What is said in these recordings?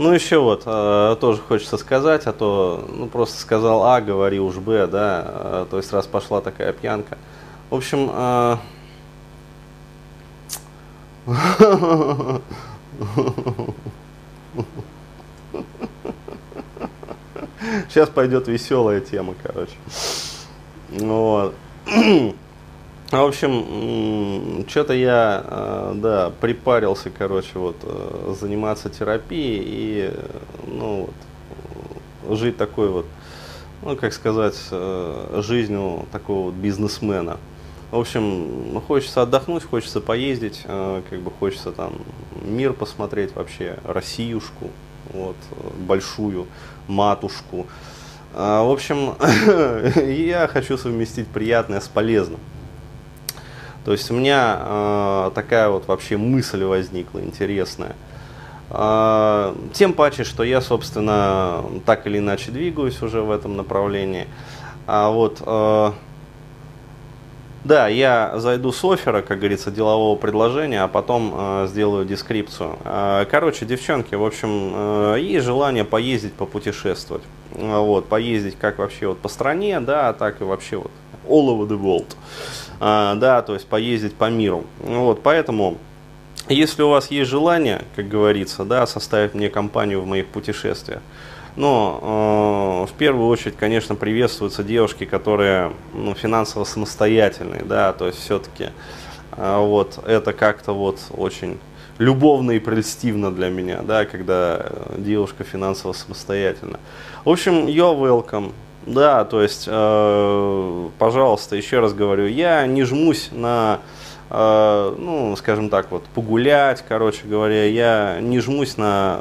Ну, еще вот, э, тоже хочется сказать, а то, ну, просто сказал А, говори уж Б, да, э, то есть раз пошла такая пьянка. В общем, э, Сейчас пойдет веселая тема, короче. Вот. В общем, что-то я, э, да, припарился, короче, вот, э, заниматься терапией и, ну, вот, жить такой вот, ну, как сказать, э, жизнью такого вот бизнесмена. В общем, хочется отдохнуть, хочется поездить, как бы хочется там мир посмотреть вообще, Россиюшку, вот, большую, матушку. А, в общем, я хочу совместить приятное с полезным. То есть у меня э, такая вот вообще мысль возникла интересная. Э, тем паче, что я, собственно, так или иначе двигаюсь уже в этом направлении. А вот, э, да, я зайду с оффера, как говорится, делового предложения, а потом э, сделаю дескрипцию. Э, короче, девчонки, в общем, э, есть желание поездить, попутешествовать. Вот, поездить как вообще вот по стране, да, так и вообще вот all over the world. А, да, то есть поездить по миру. Вот, поэтому, если у вас есть желание, как говорится, да, составить мне компанию в моих путешествиях, но э, в первую очередь, конечно, приветствуются девушки, которые ну, финансово самостоятельные, да, то есть все-таки э, вот это как-то вот очень любовно и прельстивно для меня, да, когда девушка финансово самостоятельна. В общем, you're welcome. Да, то есть, э, пожалуйста, еще раз говорю, я не жмусь на, э, ну, скажем так, вот, погулять, короче говоря, я не жмусь на,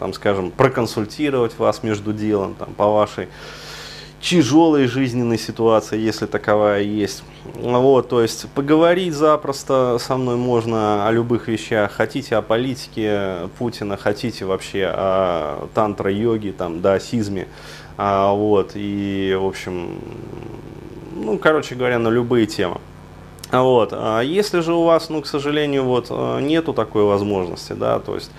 там, скажем, проконсультировать вас между делом, там, по вашей тяжелой жизненной ситуации, если таковая есть. Вот, то есть поговорить запросто со мной можно о любых вещах. Хотите о политике Путина, хотите вообще о тантра-йоге, там, даосизме. А, вот, и, в общем, ну, короче говоря, на любые темы. Вот. А если же у вас, ну, к сожалению, вот, э, нету такой возможности, да, то есть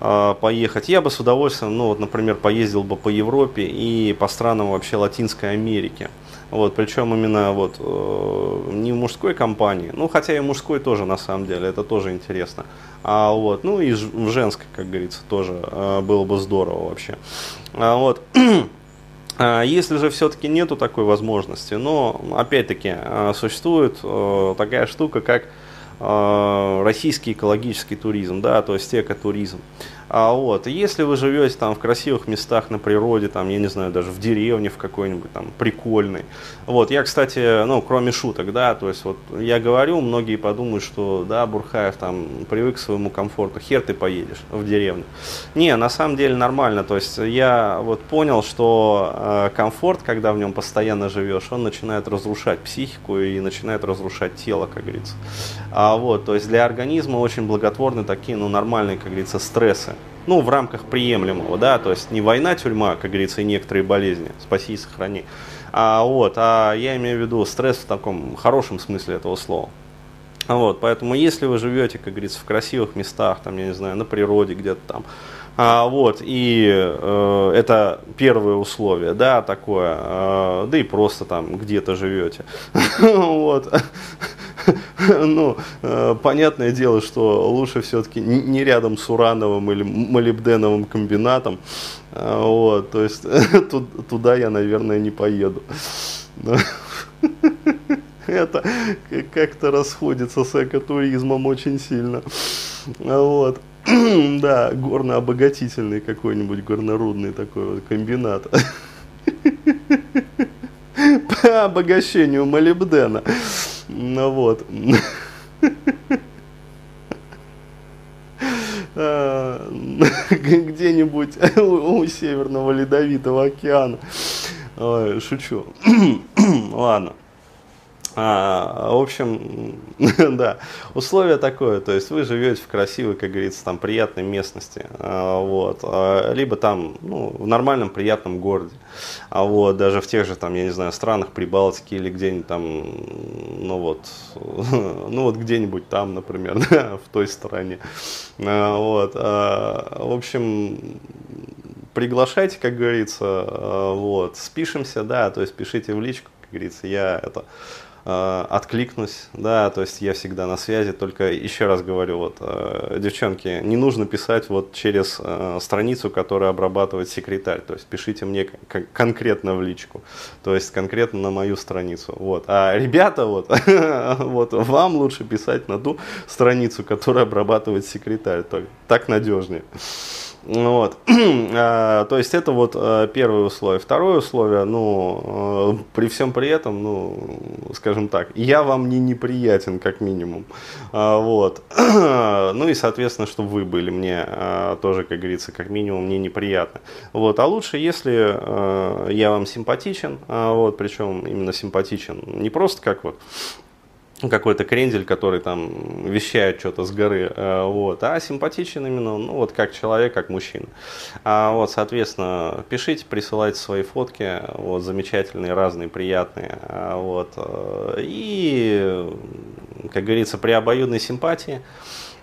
поехать, я бы с удовольствием, ну, вот, например, поездил бы по Европе и по странам вообще Латинской Америки. Вот, причем именно вот э, не в мужской компании, ну хотя и мужской тоже на самом деле, это тоже интересно. А вот, ну и в женской, как говорится, тоже э, было бы здорово вообще. А, вот. А, если же все-таки нету такой возможности, но опять-таки а, существует э, такая штука, как э, российский экологический туризм, да, то есть экотуризм. А вот, если вы живете там в красивых местах на природе, там, я не знаю, даже в деревне в какой-нибудь там прикольной. Вот, я, кстати, ну, кроме шуток, да, то есть вот я говорю, многие подумают, что, да, Бурхаев там привык к своему комфорту, хер ты поедешь в деревню. Не, на самом деле нормально, то есть я вот понял, что э, комфорт, когда в нем постоянно живешь, он начинает разрушать психику и начинает разрушать тело, как говорится. А вот, то есть для организма очень благотворны такие, ну, нормальные, как говорится, стрессы ну, в рамках приемлемого, да, то есть не война, тюрьма, как говорится, и некоторые болезни, спаси и сохрани. А, вот, а я имею в виду стресс в таком хорошем смысле этого слова. Вот, поэтому если вы живете, как говорится, в красивых местах, там, я не знаю, на природе где-то там, а, вот, и э, это первое условие, да, такое, э, да и просто там где-то живете. Вот. Ну, э, понятное дело, что лучше все-таки не рядом с урановым или молибденовым комбинатом. Э, вот, то есть туда я, наверное, не поеду. Это как-то расходится с экотуризмом очень сильно. Вот. Да, горно-обогатительный какой-нибудь горнорудный такой вот комбинат. По обогащению молибдена. Ну вот. А, где-нибудь у Северного Ледовитого океана. Шучу. Ладно. А, в общем, да, условие такое, то есть вы живете в красивой, как говорится, там приятной местности, а, вот, а, либо там, ну, в нормальном приятном городе, а вот, даже в тех же там, я не знаю, странах Прибалтики или где-нибудь там, ну вот, ну вот где-нибудь там, например, в той стороне, а, вот, в общем, приглашайте, как говорится, вот, спишемся, да, то есть пишите в личку, как говорится, я это откликнусь, да, то есть я всегда на связи, только еще раз говорю, вот, э, девчонки, не нужно писать вот через э, страницу, которую обрабатывает секретарь, то есть пишите мне конкретно в личку, то есть конкретно на мою страницу, вот, а ребята, вот, вот, вам лучше писать на ту страницу, которую обрабатывает секретарь, так надежнее. Вот. А, то есть это вот а, первое условие. Второе условие, ну, а, при всем при этом, ну, скажем так, я вам не неприятен, как минимум. Вот. Ну и, соответственно, чтобы вы были мне тоже, как говорится, как минимум мне неприятно. Вот. А лучше, если я вам симпатичен, вот, причем именно симпатичен, не просто как вот какой-то крендель, который там вещает что-то с горы, э, вот, а симпатичен именно, ну, вот как человек, как мужчина. А, вот, соответственно, пишите, присылайте свои фотки, вот, замечательные, разные, приятные, а, вот, э, и, как говорится, при обоюдной симпатии,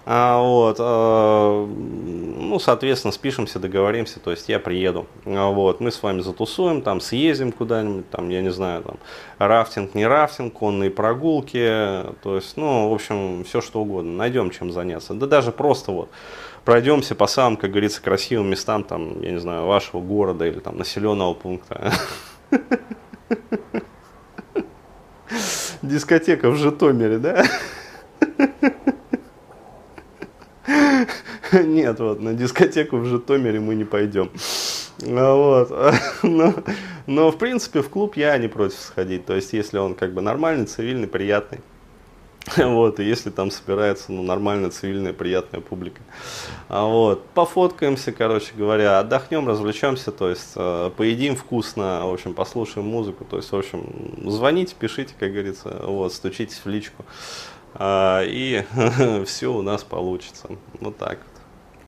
а, вот, а, ну, соответственно, спишемся, договоримся, то есть я приеду, а, вот, мы с вами затусуем, там, съездим куда-нибудь, там, я не знаю, там, рафтинг, не рафтинг, конные прогулки, то есть, ну, в общем, все что угодно, найдем чем заняться, да даже просто вот, пройдемся по самым, как говорится, красивым местам, там, я не знаю, вашего города или там населенного пункта. Дискотека в Житомире, да? Нет, вот, на дискотеку в Житомире мы не пойдем. А вот. Но, но, в принципе, в клуб я не против сходить. То есть, если он как бы нормальный, цивильный, приятный. Вот, и если там собирается ну, нормальная, цивильная, приятная публика. А вот, пофоткаемся, короче говоря, отдохнем, развлечемся, то есть э, поедим вкусно, в общем, послушаем музыку, то есть, в общем, звоните, пишите, как говорится, вот, стучитесь в личку. А, и все у нас получится. Вот так вот.